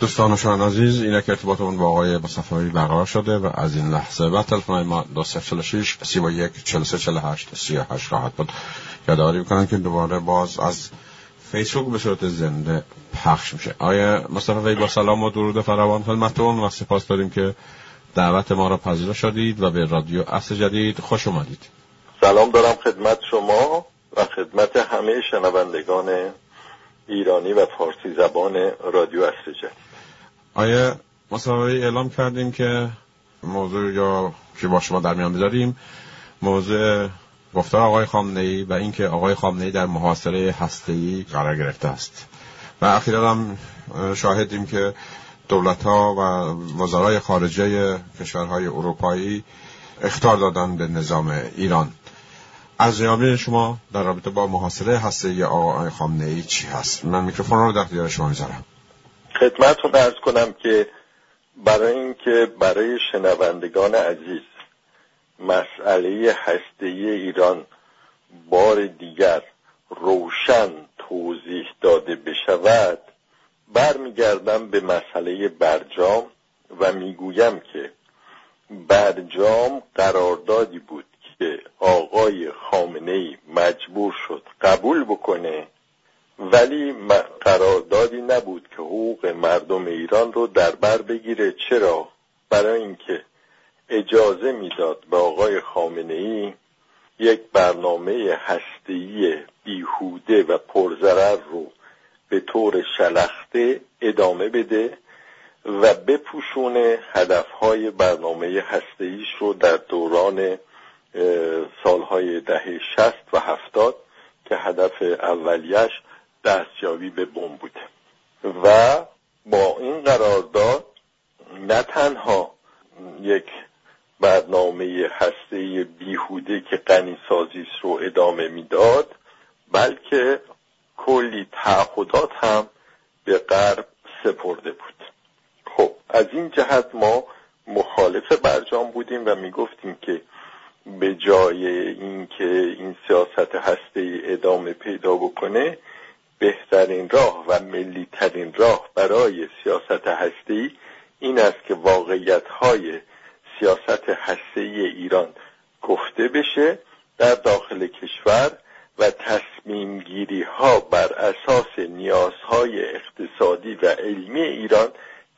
دوستان شما عزیز اینه که ارتباطمون با آقای مصطفی برقرار شده و از این لحظه و تلفن ما 246 31 43 48 38 خواهد بود. یادآوری می‌کنم که دوباره باز از فیسبوک به صورت زنده پخش میشه. آیا مصطفی با سلام و درود فراوان خدمتتون. و سپاس داریم که دعوت ما را پذیرا شدید و به رادیو اصل جدید خوش اومدید. سلام دارم خدمت شما و خدمت همه شنوندگان ایرانی و فارسی زبان رادیو اصل جدید. آیا مسابقه اعلام کردیم که موضوع یا که با شما در میان بذاریم موضوع گفتار آقای خامنه ای و اینکه آقای خامنه ای در محاصره هسته ای قرار گرفته است. و اخیرا هم شاهدیم که دولت ها و وزرای خارجه کشورهای اروپایی اختار دادن به نظام ایران. از شما در رابطه با محاصره هسته ای آقای خامنه ای چی هست؟ من میکروفون رو در اختیار شما می‌ذارم. خدمتتون ارز کنم که برای اینکه برای شنوندگان عزیز مسئله هسته ایران بار دیگر روشن توضیح داده بشود برمیگردم به مسئله برجام و می‌گویم که برجام قراردادی بود که آقای خامنه ای مجبور شد قبول بکنه ولی قراردادی نبود که حقوق مردم ایران رو در بر بگیره. چرا؟ برای اینکه اجازه می‌داد به آقای خامنه ای یک برنامه هسته‌ای بیهوده و پرضرر رو به طور شلخته ادامه بده و بپوشونه هدفهای برنامه هسته‌ایش رو در دوران سالهای دهه شست و هفتاد که هدف اولیش دستیابی به بم بوده. و با این قرارداد نه تنها یک برنامه هسته بیهوده که غنی سازیس رو ادامه می‌داد بلکه کلی تعهدات هم به غرب سپرده بود. خب از این جهت ما مخالف برجام بودیم و می‌گفتیم که به جای اینکه این سیاست هسته ادامه پیدا بکنه بهترین راه و ملی ترین راه برای سیاست هسته این است که واقعیت های سیاست هسته ایران گفته بشه در داخل کشور و تصمیم گیری ها بر اساس نیازهای اقتصادی و علمی ایران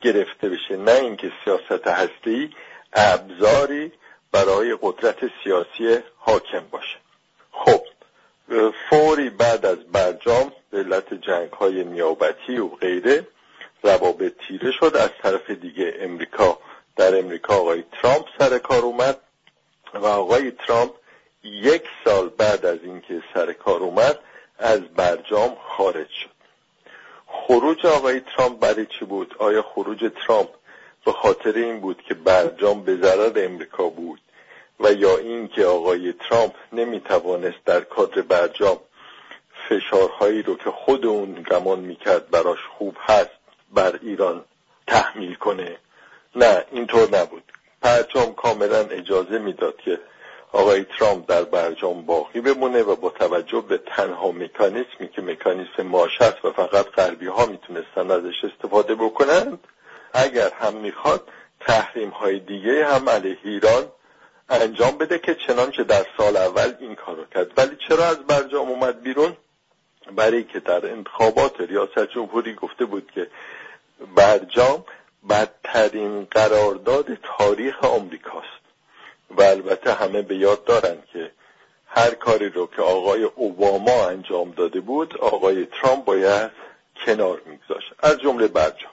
گرفته بشه. نه اینکه سیاست هسته ابزاری برای قدرت سیاسی حاکم باشه. خب فوری بعد از برجام به علت جنگ های نیابتی و غیره روابط تیره شد. از طرف دیگه امریکا در امریکا آقای ترامپ سر کار اومد و آقای ترامپ یک سال بعد از اینکه سر کار اومد از برجام خارج شد. خروج آقای ترامپ برای چی بود؟ آیا خروج ترامپ به خاطر این بود که برجام به ضرر امریکا بود؟ و یا اینکه آقای ترامپ نمی‌توانست در کادر برجام فشارهایی رو که خود اون گمان می‌کرد براش خوب هست بر ایران تحمیل کنه. نه اینطور نبود. برجام کاملا اجازه می‌داد که آقای ترامپ در برجام باقی بمونه و با توجه به تنها مکانیسمی که مکانیسم ماش و فقط غربی ها می‌تونستن ازش استفاده بکنند اگر هم می‌خواد تحریم های دیگه هم علیه ایران انجام بده که چنانچه در سال اول این کار رو کرد. ولی چرا از برجام اومد بیرون؟ برای که در انتخابات ریاست جمهوری گفته بود که برجام بدترین قرارداد تاریخ آمریکاست. و البته همه به یاد دارن که هر کاری رو که آقای اوباما انجام داده بود آقای ترامپ باید کنار میگذاشت. از جمله برجام.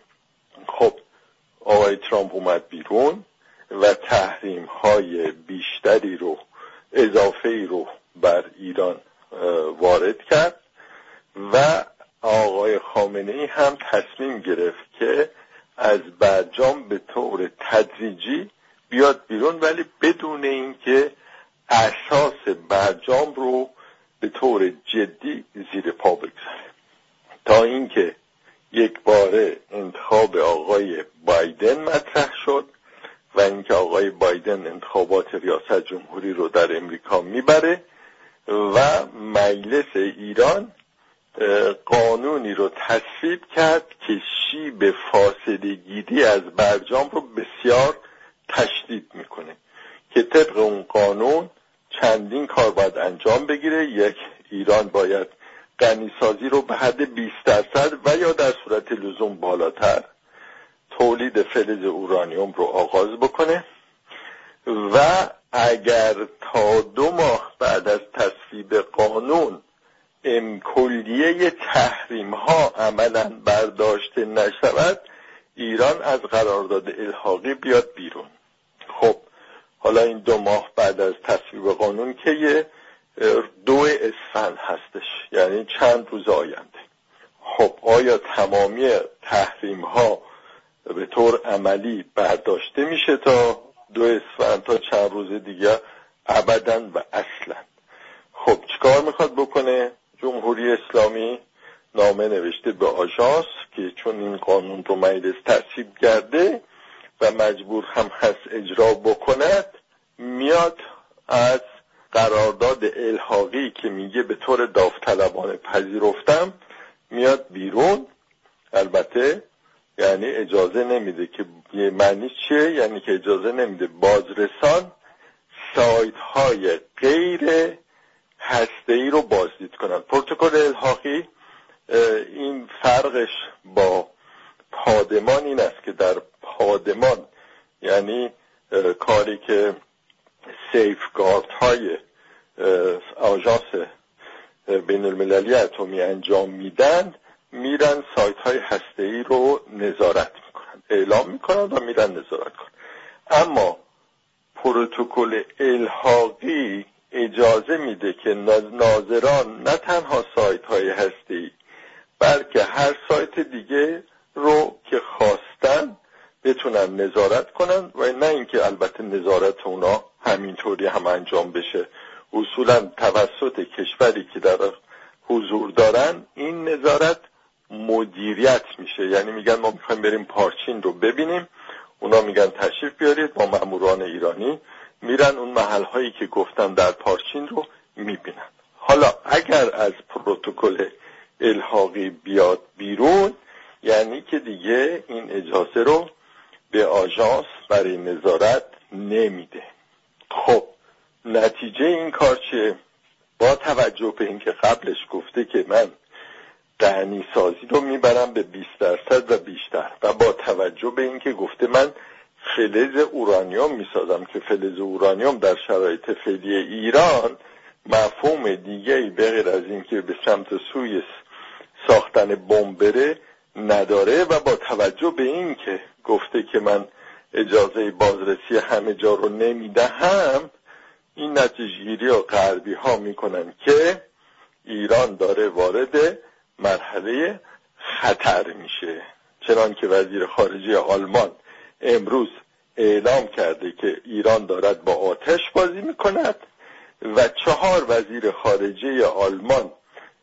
خب آقای ترامپ اومد بیرون. و تحریم های بیشتری رو اضافه ای رو بر ایران وارد کرد و آقای خامنه ای هم تصمیم گرفت که از برجام به طور تدریجی بیاد بیرون ولی بدون اینکه اساس برجام رو به طور جدی زیر پا بگذاره. تا اینکه یک باره انتخاب آقای بایدن مطرح شد و اینکه آقای بایدن انتخابات ریاست جمهوری رو در امریکا می‌بره و مجلس ایران قانونی رو تصویب کرد که موجب فاصله گیری برجام رو بسیار تشدید می‌کنه که طبق اون قانون چندین کار باید انجام بگیره. یک ایران باید غنیسازی رو به حد 20 درصد و یا در صورت لزوم بالاتر تولید فلز اورانیوم رو آغاز بکنه و اگر تا دو ماه بعد از تصویب قانون کلیه تحریم ها عملا برداشته نشود ایران از قرارداد الحاقی بیاد بیرون. خب حالا این دو ماه بعد از تصویب قانون که دو اسفند هستش. یعنی چند روز آینده. خب آیا تمامی تحریم ها به طور عملی برداشته میشه تا دو اسفند تا چند روز دیگه ابدا و اصلا؟ خب چیکار می‌خواد بکنه جمهوری اسلامی؟ نامه نوشته به آژانس که چون این قانون رو مجلس تصویب کرده و مجبور هم هست اجرا بکند میاد از قرارداد الحاقی که میگه به طور داوطلبانه پذیرفتم میاد بیرون. البته یعنی اجازه نمیده که معنی چیه؟ یعنی که اجازه نمیده بازرسان سایت های غیر هسته ای رو بازدید کنن پروتکل الحاقی این فرقش با پادمان این است که در پادمان یعنی کاری که سیف گارد های آژانس بین المللی اتمی انجام میدن میرن سایت های هسته ای رو نظارت می‌کنن اعلام می‌کنن و میرن نظارت کنن اما پروتکل الحاقی اجازه میده که ناظران نه تنها سایت های هستی بلکه هر سایت دیگه رو که خواستن بتونن نظارت کنن و نه اینکه البته نظارت اونا همینطوری هم انجام بشه. اصولا توسط کشوری که در حضور دارن این نظارت مدیریت میشه. یعنی میگن ما می‌خوایم بریم پارچین رو ببینیم. اونا میگن تشریف بیارید با ماموران ایرانی میرن اون محل هایی که گفتن در پارچین رو می‌بینن. حالا اگر از پروتکل الحاقی بیاد بیرون یعنی که دیگه این اجازه رو به آژانس برای نظارت نمیده. خب نتیجه این کار چه با توجه به اینکه قبلش گفته که من دهنی سازی رو می‌برم به 20 درصد و بیشتر و با توجه به اینکه گفته من فلز اورانیوم می‌سازم که فلز اورانیوم در شرایط فعلی ایران مفهوم دیگه به غیر از اینکه به سمت سوی ساختن بمب بره نداره و با توجه به اینکه گفته که من اجازه بازرسی همه جا رو نمی‌دهم این نتیجگیری و غربی ها می‌کنن که ایران داره وارد مرحله خطر میشه. چنان که وزیر خارجه آلمان امروز اعلام کرده که ایران دارد با آتش بازی می‌کند و چهار وزیر خارجه آلمان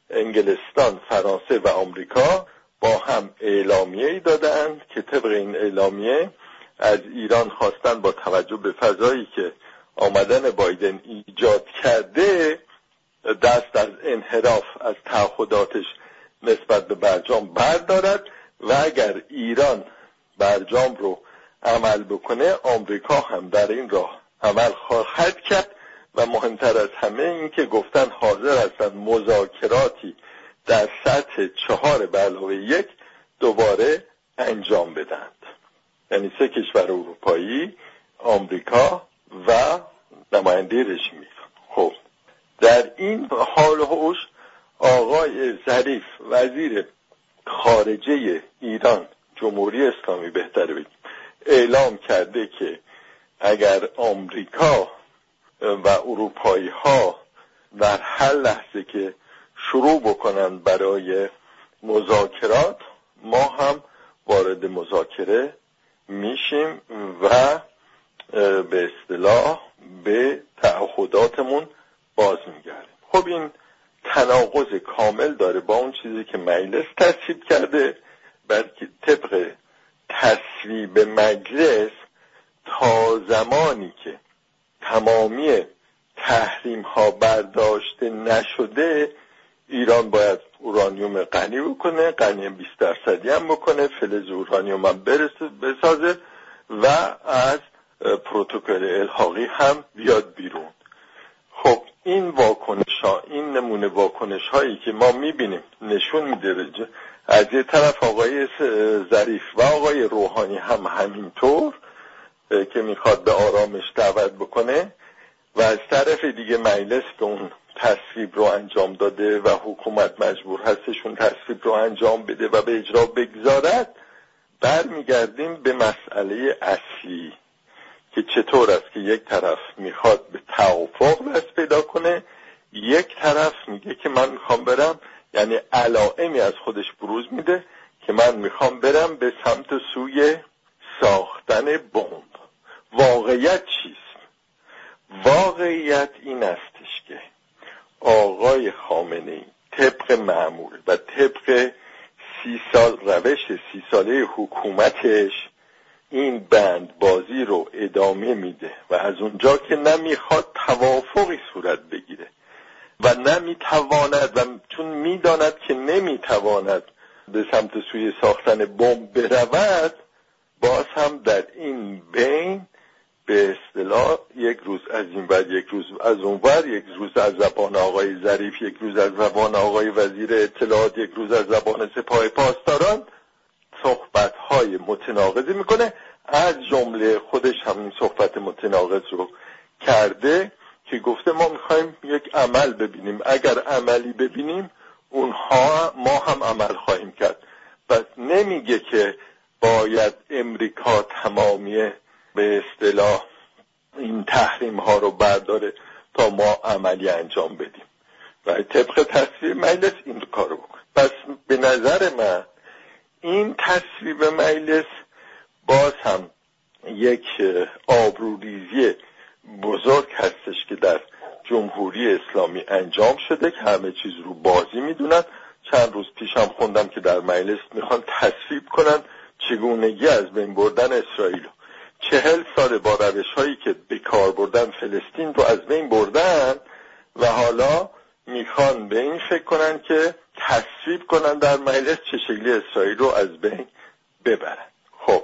انگلستان فرانسه و آمریکا با هم اعلامیه ای دادند که طبق این اعلامیه از ایران خواستن با توجه به فضایی که آمدن بایدن ایجاد کرده دست از انحراف از تعهداتش نسبت به برجام بردارد و اگر ایران برجام رو عمل بکنه آمریکا هم در این راه عمل خواهد کرد. و مهمتر از همه این که گفتن حاضر هستند مذاکراتی در سطح چهار علاوه یک دوباره انجام بدند یعنی سه کشور اروپایی آمریکا و نماینده رژیم خب در این حال هوش آقای ظریف وزیر خارجه ایران جمهوری اسلامی بهتر بگیم اعلام کرده که اگر آمریکا و اروپایی ها در هر لحظه که شروع بکنند برای مذاکرات ما هم وارد مذاکره میشیم و به اصطلاح به تعهداتمون باز میگردیم. خب این تناقض کامل داره با اون چیزی که مجلس تصویب کرده بلکه طبق تصویب مجلس تا زمانی که تمامی تحریم ها برداشته نشده ایران باید اورانیوم غنی بکنه غنی 20 درصدی هم بکنه فلز اورانیوم هم برسه بسازه و از پروتکل الحاقی هم بیاد بیرون. خب این واکنش ها این نمونه واکنش هایی که ما می‌بینیم نشون میده از یه طرف آقای ظریف و آقای روحانی هم همینطور که می‌خواد به آرامش دعوت بکنه و از طرف دیگه مجلس که اون تصویب رو انجام داده و حکومت مجبور هستشون تصویب رو انجام بده و به اجرا بگذارد برمیگردیم به مسئله اصلی که چطور است که یک طرف می‌خواد به توافق دست پیدا کنه یک طرف میگه که من می‌خوام برم یعنی علائمی از خودش بروز میده که من می‌خوام برم به سمت سوی ساختن بمب. واقعیت چیست؟ واقعیت این استش که آقای خامنه ای طبق معمول و طبق سی سال روش سی ساله حکومتش این بند بازی رو ادامه میده و از اونجا که نمی‌خواد توافقی صورت بگیره و نمی‌تواند و چون می‌داند که نمی‌تواند به سمت سوی ساختن بمب برود باز هم در این بین به اصطلاح یک روز از این ور یک روز از اون ور یک روز از زبان آقای ظریف یک روز از زبان آقای وزیر اطلاعات یک روز از زبان سپاه پاسداران صحبت های متناقضی می‌کنه. از جمله خودش همین صحبت متناقض رو کرده که گفته ما می‌خوایم یک عمل ببینیم. اگر عملی ببینیم اونها ما هم عمل خواهیم کرد. پس نمیگه که باید امریکا تمامی به اصطلاح این تحریم ها رو برداره تا ما عملی انجام بدیم. و طبق تصویر مجلس این کار بکن پس به نظر من این تصویب مجلس باز هم یک آبروریزی بزرگ هستش که در جمهوری اسلامی انجام شده که همه چیز رو بازی می‌دونن. چند روز پیش هم خوندم که در مجلس می‌خوان تصویب کنن چگونگی از بین بردن اسرائیل چهل سال با روش هایی که به کار بردن فلسطین رو از بین بردن و حالا می‌خوان به این فکر کنن که تصویب کنن در مجلس چه شکلی اسرائیل رو از بین ببرن. خب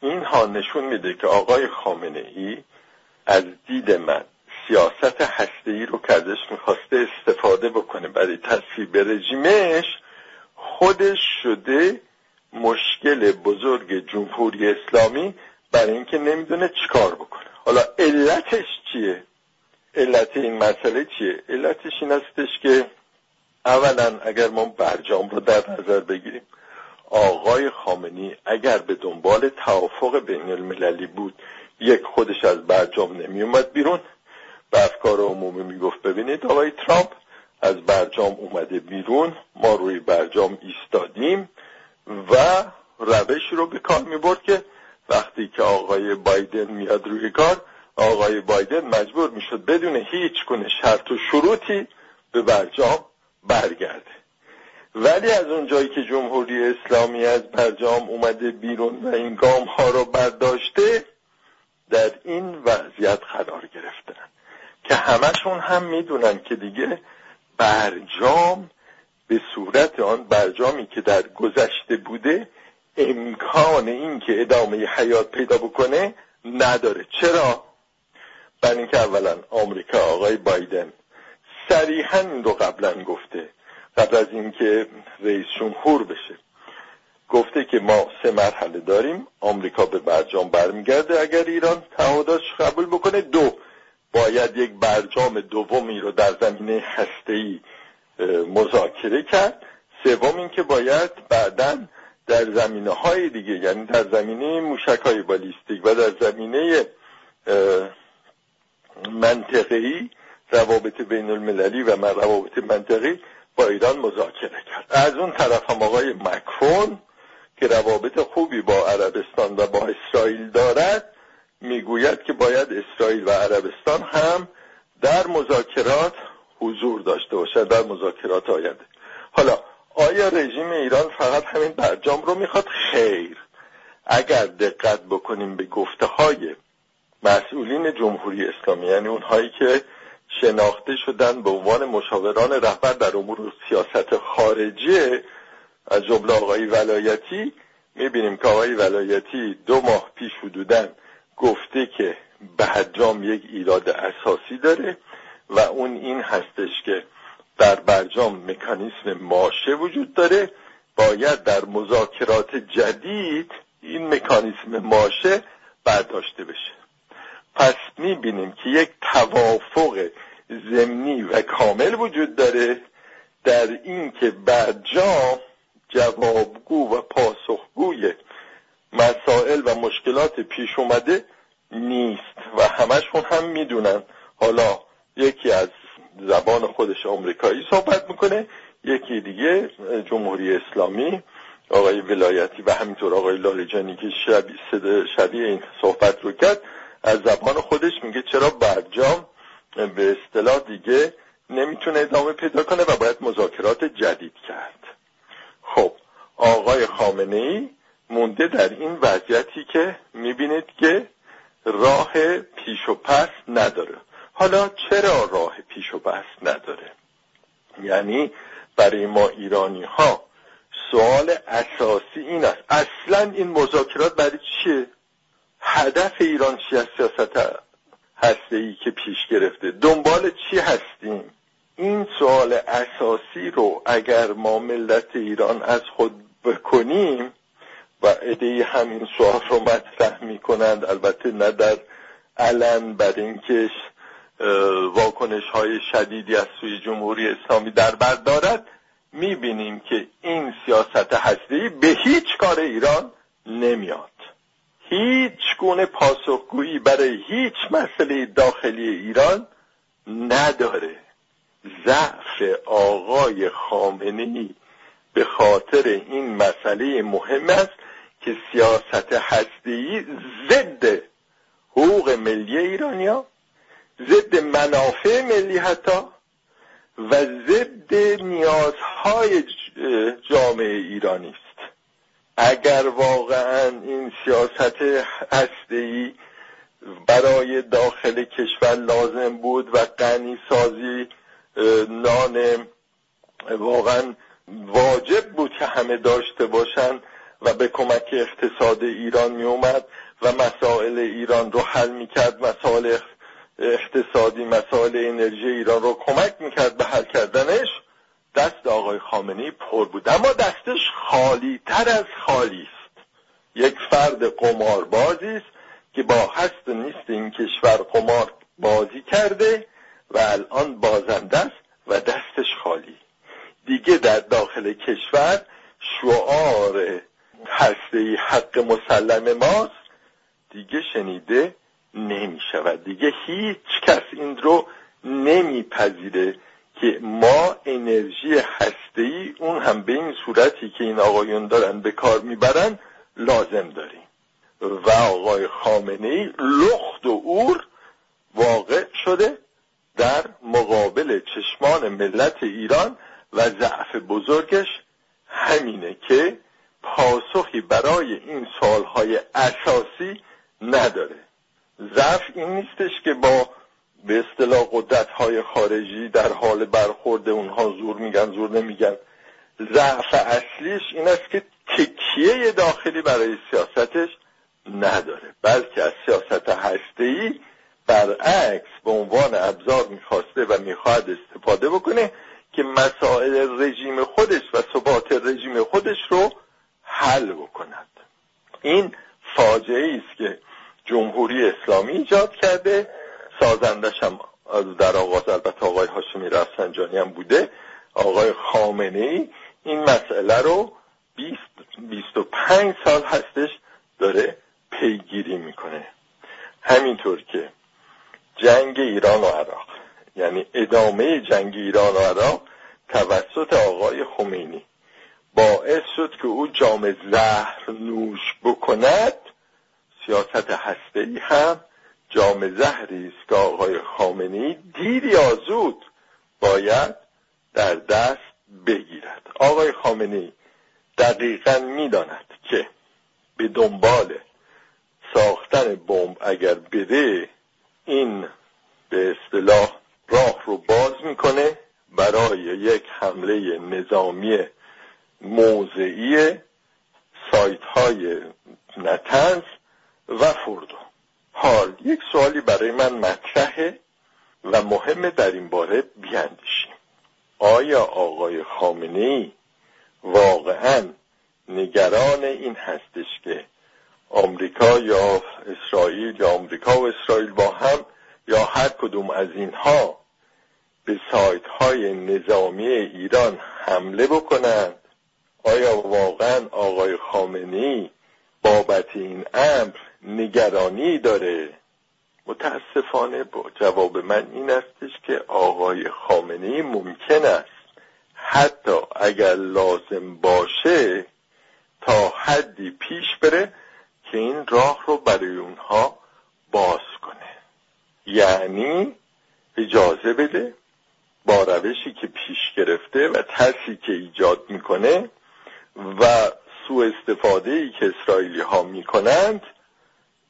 این ها نشون میده که آقای خامنه ای از دید من سیاست هسته ای رو که ازش می‌خواسته استفاده بکنه برای تصویب رژیمش خودش شده مشکل بزرگ جمهوری اسلامی برای اینکه نمی‌دونه چیکار بکنه. حالا علتش چیه؟ علت این مسئله چیه؟ علتش این هستش که اولا اگر ما برجام رو در نظر بگیریم آقای خامنی اگر به دنبال توافق بین المللی بود یک خودش از برجام نمی اومد بیرون. به افکار عمومی می‌گفت ببینید آقای ترامپ از برجام اومده بیرون ما روی برجام ایستادیم و روش رو به کار می برد که وقتی که آقای بایدن میاد روی کار آقای بایدن مجبور می‌شد بدون هیچ گونه شرط و شروطی به برجام برگرده. ولی از اونجایی که جمهوری اسلامی از برجام اومده بیرون و این گام ها رو برداشته در این وضعیت قرار گرفتن که همشون هم می‌دونن که دیگه برجام به صورت آن برجامی که در گذشته بوده امکان این که ادامه حیات پیدا بکنه نداره. چرا؟ برای اینکه اولا آمریکا آقای بایدن صریحا این رو قبلا گفته. قبل از اینکه رئیس جمهور بشه. گفته که ما سه مرحله داریم. آمریکا به برجام برمیگرده. اگر ایران تعهداتش قبول بکنه دو باید یک برجام دومی رو در زمینه هسته‌ای مذاکره کرد. سوم اینکه باید بعدا در زمینه های دیگه یعنی در زمینه موشک های بالیستیک و در زمینه منطقی روابط بین المللی و روابط منطقی با ایران مذاکره کرد. از اون طرف هم آقای مکرون که روابط خوبی با عربستان و با اسرائیل دارد می‌گوید که باید اسرائیل و عربستان هم در مذاکرات حضور داشته باشد در مذاکرات آینده. حالا آیا رژیم ایران فقط همین برجام رو می‌خواد؟ خیر. اگر دقت بکنیم به گفته های مسئولین جمهوری اسلامی یعنی اونهایی که شناخته شدن به عنوان مشاوران رهبر در امور سیاست خارجه از جمله آقای ولایتی می‌بینیم که آقای ولایتی دو ماه پیش حدودا گفته که برجام یک ایراد اساسی داره و اون این هستش که در برجام مکانیسم ماشه وجود داره. باید در مذاکرات جدید این مکانیسم ماشه برداشته بشه. پس می‌بینیم که یک توافق ضمنی و کامل وجود داره در اینکه برجام جوابگو و پاسخگوی مسائل و مشکلات پیش اومده نیست و همشون هم می‌دونن. حالا یکی از زبان خودش آمریکایی صحبت می‌کنه. یکی دیگه جمهوری اسلامی آقای ولایتی و همینطور آقای لالجانی که شبیه, شبیه این صحبت رو کرد از زبان خودش میگه چرا برجام به اصطلاح دیگه نمی‌تونه ادامه پیدا کنه و باید مذاکرات جدید کرد. خب آقای خامنه ای مونده در این وضعیتی که می‌بینید که راه پیش و پس نداره. حالا چرا راه پیش و پس نداره؟ یعنی برای ما ایرانی ها سوال اساسی این است. اصلا این مذاکرات برای چیه؟ هدف ایران چی از سیاست هسته ای که پیش گرفته. دنبال چی هستیم؟ این سوال اساسی رو اگر ما ملت ایران از خود بکنیم و عده همین سوال رو مطرح می کنند البته نه در علن بر اینکه واکنش های شدیدی از سوی جمهوری اسلامی در بر دارد می‌بینیم که این سیاست هستی به هیچ کار ایران نمیاد. هیچ گونه پاسخگویی برای هیچ مسئله داخلی ایران نداره. ضعف آقای خامنه به خاطر این مسئله مهم است که سیاست هستی ضد حقوق ملی ایرانیا ضد منافع ملی حتی و ضد نیازهای جامعه ایرانی است. اگر واقعا این سیاست هستی برای داخل کشور لازم بود و غنی سازی نان واقعا واجب بود که همه داشته باشند و به کمک اقتصاد ایران می اومد و مسائل ایران رو حل می کرد مسائل اقتصادی مسائل انرژی ایران رو کمک می‌کرد به حل کردنش. دست آقای خامنه پر بود. اما دستش خالی تر از خالی است. یک فرد قماربازی است که با هست و نیست این کشور قمار بازی کرده و الان بازنده است و دستش خالی. دیگه در داخل کشور شعار هسته حق مسلم ماست. دیگه شنیده نمی شود دیگه هیچ کس این رو نمیپذیره که ما انرژی هسته اون هم به این صورتی که این آقایون دارن به کار می‌برن لازم داریم. و آقای خامنه ای لخت و اور واقع شده در مقابل چشمان ملت ایران و ضعف بزرگش همینه که پاسخی برای این سالهای اساسی نداره. ضعف این نیستش که با به اصطلاح قدرت های خارجی در حال برخورد اونها زور میگن زور نمیگن. ضعف اصلیش این است که تکیه داخلی برای سیاستش نداره بلکه از سیاست هسته‌ای برعکس به عنوان ابزار می‌خواسته و می‌خواهد استفاده بکنه که مسائل رژیم خودش و ثبات رژیم خودش رو حل بکند. این فاجعه است که جمهوری اسلامی ایجاد کرده. سازندش هم در آغاز البته آقای هاشمی رفسنجانی هم بوده. آقای خامنه ای این مسئله رو 20 25 سال هستش داره پیگیری می‌کنه. همینطور که جنگ ایران و عراق یعنی ادامه جنگ ایران و عراق توسط آقای خمینی باعث شد که او جام زهر نوش بکند. سیاست هسته ای هم جام زهری است که آقای خامنی دیر یا زود باید در دست بگیرد. آقای خامنی دقیقا می‌داند که به دنبال ساختن بمب اگر بده این به اصطلاح راه رو باز می‌کنه برای یک حمله نظامی موضعی سایت های نتنز و فردو حال یک سوالی برای من مطرحه و مهمه در این باره بیاندیشیم. آیا آقای خامنه ای واقعا نگران این هستش که آمریکا یا اسرائیل یا آمریکا و اسرائیل با هم یا هر کدوم از اینها به سایت های نظامی ایران حمله بکنند؟ آیا واقعا آقای خامنی بابت این امر نگرانی داره. متاسفانه جواب من این استش که آقای خامنه ممکن است حتی اگر لازم باشه تا حدی پیش بره که این راه رو برای اونها باز کنه. یعنی اجازه بده با روشی که پیش گرفته و ترسی که ایجاد می‌کنه و سوء استفاده ای که اسرائیلی ها می‌کنند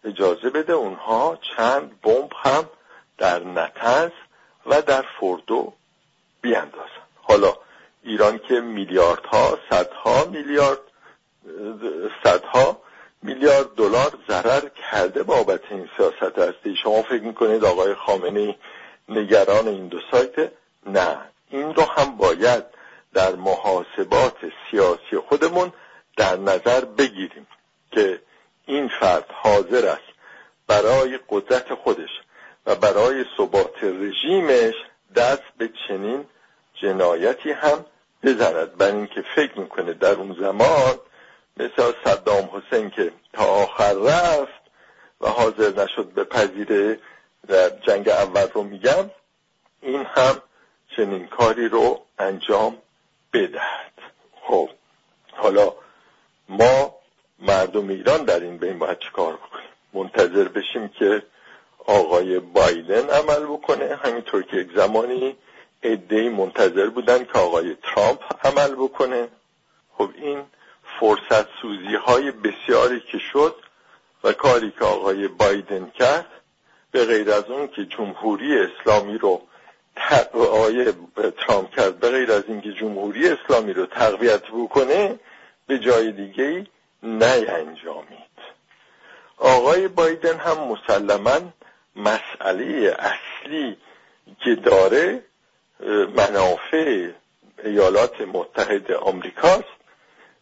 اجازه بده اونها چند بمب هم در نتنز و در فردو بیاندازن. حالا ایران که میلیاردها صدها میلیارد صدها میلیارد دلار ضرر کرده بابت این سیاست هستی. شما فکر می‌کنید آقای خامنه نگران این دو سایت؟ نه. این رو هم باید در محاسبات سیاسی خودمون در نظر بگیریم که این فرد حاضر است برای قدرت خودش و برای ثبات رژیمش دست به چنین جنایتی هم بزند. بر اینکه فکر می‌کنه در اون زمان مثل صدام حسین که تا آخر رفت و حاضر نشد به پذیره در جنگ اول رو میگم این هم چنین کاری رو انجام بدهد. خب حالا ما مردم ایران در این بین باید کار بکنیم منتظر بشیم که آقای بایدن عمل بکنه. همینطور که یک زمانی ادهی منتظر بودن که آقای ترامپ عمل بکنه. خب این فرصت سوزی های بسیاری که شد و کاری که آقای بایدن کرد به غیر از اون که جمهوری اسلامی رو آقای ترامپ کرد به غیر از اینکه جمهوری اسلامی رو تقویت بکنه به جای دیگه نینجامید آقای بایدن هم مسلما مسئله اصلی که داره منافع ایالات متحده آمریکاست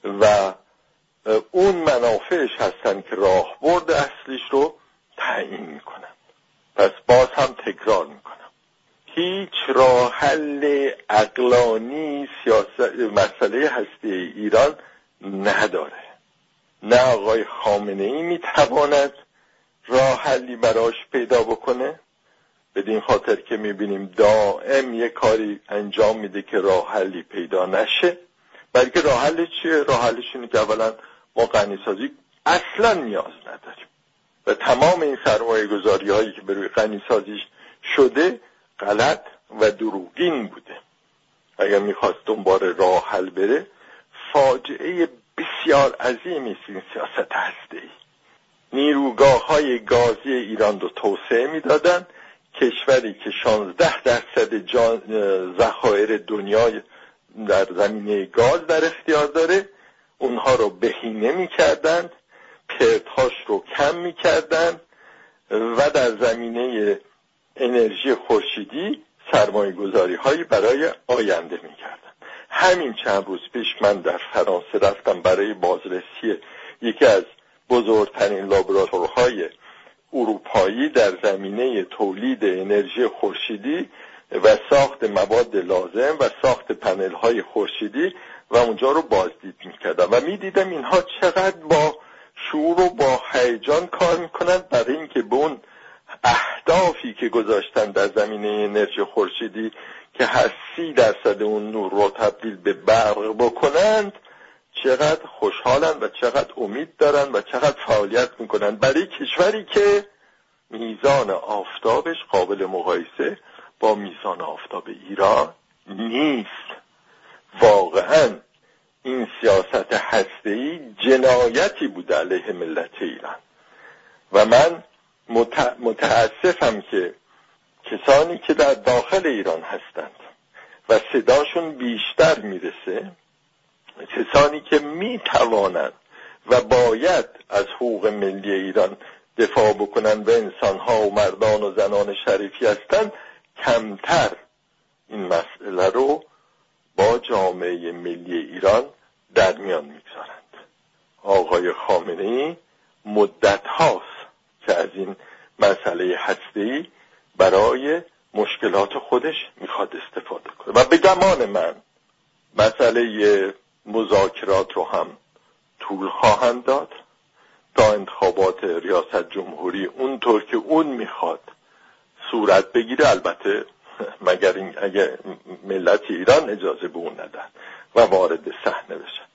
و اون منافعش هستن که راهبرد اصلیش رو تعیین می‌کنن. پس باز هم تکرار می‌کنم. هیچ راه حل اقلانی سیاست مسئله هستی ایران نداره. نه آقای خامنه ای می‌تواند راه حلی براش پیدا بکنه؟ بدین خاطر که می‌بینیم دائم یه کاری انجام میده که راه حلی پیدا نشه. بلکه راه حل چیه؟ راه حلش اینه که اولا ما غنیسازی اصلا نیاز نداریم. و تمام این سرمایه گذاری هایی که به روی غنیسازی شده غلط و دروغین بوده. اگر می‌خواست دنبال راه حل بره فاجعه بسیار عظیمی است این سیاست هسته ای نیروگاه های گازی ایران رو توسعه می‌دادند کشوری که 16 درصد ذخایر دنیا در زمینه گاز در اختیار داره اونها رو بهینه می‌کردند پرتهاش رو کم می‌کردند و در زمینه انرژی خورشیدی سرمایه گذاری هایی برای آینده می‌کردن. همین چند روز پیش من در فرانسه رفتم برای بازرسی یکی از بزرگترین لابراتورهای اروپایی در زمینه تولید انرژی خورشیدی و ساخت مواد لازم و ساخت پنل های خورشیدی و اونجا رو بازدید می‌کردم. و می‌دیدم اینها چقدر با شعور و با هیجان کار می‌کنند برای اینکه به اون اهدافی که گذاشتن در زمینه انرژی خورشیدی که سی درصد اون نور رو تبدیل به برق بکنند چقدر خوشحالند و چقدر امید دارند و چقدر فعالیت می‌کنند برای کشوری که میزان آفتابش قابل مقایسه با میزان آفتاب ایران نیست. واقعا این سیاست هسته‌ای جنایتی بوده علیه ملت ایران. و من متاسفم که کسانی که در داخل ایران هستند و صداشون بیشتر می‌رسه کسانی که می‌توانند و باید از حقوق ملی ایران دفاع بکنن و انسانها و مردان و زنان شریفی هستند کمتر این مسئله رو با جامعه ملی ایران در میان می‌گذارند. آقای خامنه ای مدت هاست که از این مسئله هسته برای مشکلات خودش می‌خواد استفاده کنه. و به گمان من مسئله مذاکرات رو هم طول خواهند داد. تا انتخابات ریاست جمهوری اونطور که اون می‌خواد صورت بگیره البته مگر این اگه ملت ایران اجازه به اون ندن و وارد صحنه بشن.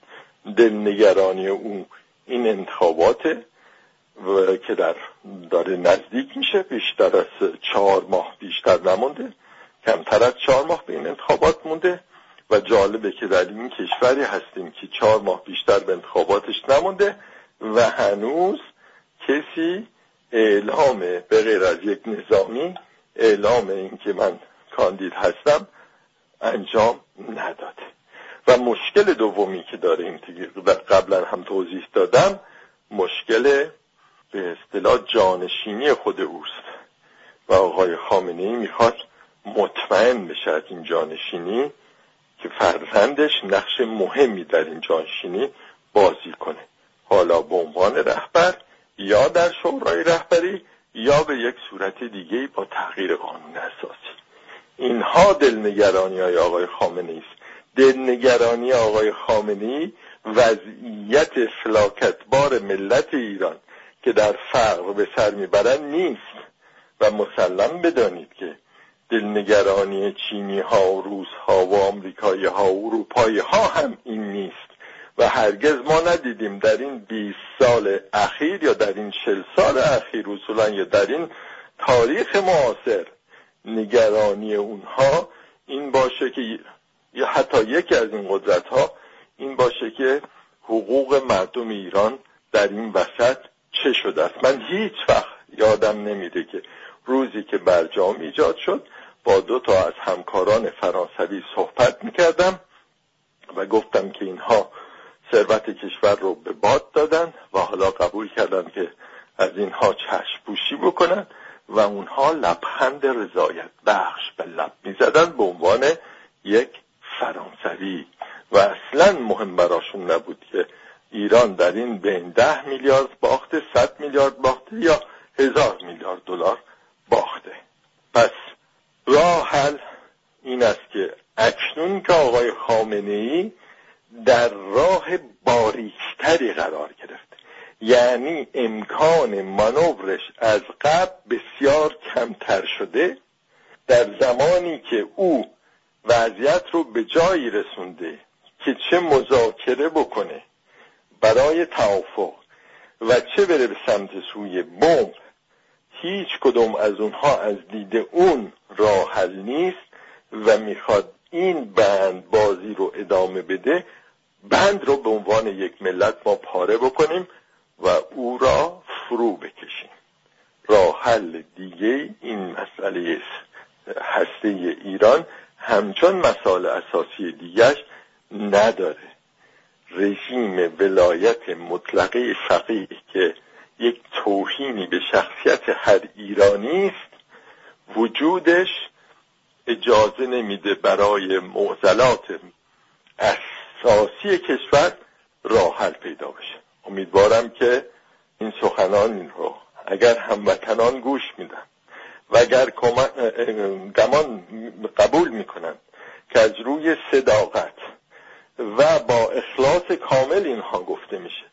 دلنگرانی او این انتخابات و که در داره نزدیک میشه بیشتر از چهار ماه بیشتر نمونده کمتر از چهار ماه به این انتخابات مونده و جالبه که در این کشوری هستیم که چهار ماه بیشتر به انتخاباتش نمونده و هنوز کسی اعلام به غیر از یک نظامی اعلام این که من کاندید هستم انجام نداده. و مشکل دومی که داره این قبلا هم توضیح دادم مشکل به اصطلاح جانشینی خود اوست. و آقای خامنه ای می‌خواد مطمئن بشه از این جانشینی که فرزندش نقش مهمی در این جانشینی بازی کنه. حالا به عنوان رهبر یا در شورای رهبری یا به یک صورت دیگه با تغییر قانون اساسی. اینها دلنگرانی های آقای خامنه است. دلنگرانی آقای خامنه وضعیت فلاکتبار ملت ایران که در فقر به سر می‌برن نیست و مسلم بدانید که دلنگرانی چینی ها و روس ها و آمریکایی ها و اروپایی ها هم این نیست و هرگز ما ندیدیم در این 20 سال اخیر یا در این 40 سال اخیر اصولا یا در این تاریخ معاصر نگرانی اونها این باشه که یا حتی یکی از این قدرت ها این باشه که حقوق مردم ایران در این وسط چه شده است؟ من هیچ وقت یادم نمیده که روزی که برجام ایجاد شد با دو تا از همکاران فرانسوی صحبت می‌کردم و گفتم که اینها ثروت کشور رو به باد دادن و حالا قبول کردن که از اینها چشم پوشی بکنن و اونها لبخند رضایت بخش به لب می‌زدن به عنوان یک فرانسوی. و اصلا مهم براشون نبود که ایران در این بین ده میلیارد باخته صد میلیارد باخته یا هزار میلیارد دلار باخته. پس راه حل این است که اکنون که آقای خامنه ای در راه باریکتری قرار گرفت یعنی امکان منورش از قبل بسیار کمتر شده. در زمانی که او وضعیت رو به جایی رسونده که چه مذاکره بکنه برای توافق. و چه بره به سمت سوی بمب؟ هیچ کدوم از اونها از دید اون راه حل نیست و می‌خواد این بند بازی رو ادامه بده. بند رو به عنوان یک ملت ما پاره بکنیم و او را فرو بکشیم. راه حل دیگه این مسئله هسته ایران همچون مسائل اساسی دیگرش نداره. رژیم ولایت مطلقه فقیه که یک توهینی به شخصیت هر ایرانی است وجودش اجازه نمیده برای معضلات اساسی کشور راه حل پیدا بشه. امیدوارم که این سخنان رو اگر هموطنان گوش میدن و اگر گمان قبول می‌کنن که از روی صداقت و با اخلاص کامل اینها گفته میشه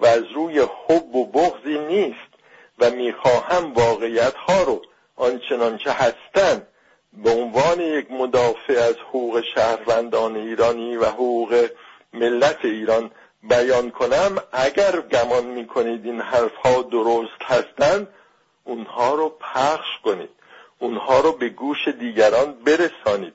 و از روی حب و بغضی نیست و می‌خواهم واقعیت ها رو آنچنان که هستن به عنوان یک مدافع از حقوق شهروندان ایرانی و حقوق ملت ایران بیان کنم اگر گمان می‌کنید این حرف ها درست هستند اونها رو پخش کنید. اونها رو به گوش دیگران برسانید.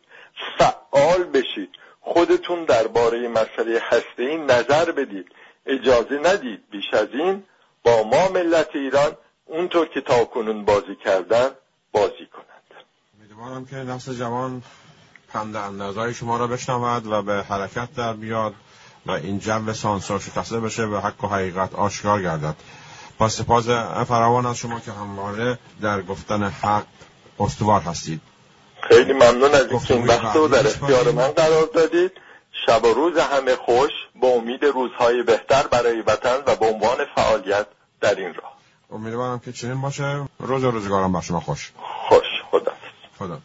فعال بشید. خودتون درباره مسئله هسته این نظر بدید. اجازه ندید بیش از این با ما ملت ایران اونطور که تا کنون بازی کردن بازی کنند. امیدوارم که نسل جوان پند اندازهای شما را بشنود و به حرکت در بیاد و این جو سانسور شکسته بشه و حق و حقیقت آشکار گردد. با سپاس فراوان از شما که همواره در گفتن حق استوار هستید. خیلی ممنون از اینکه این وقت رو در اختیار من قرار دادید. شب و روز همه خوش. با امید روزهای بهتر برای وطن و به عنوان فعالیت در این راه. امیدوارم که چنین باشه. روز و روزگارم بر شما خوش. خوش. خدا خدا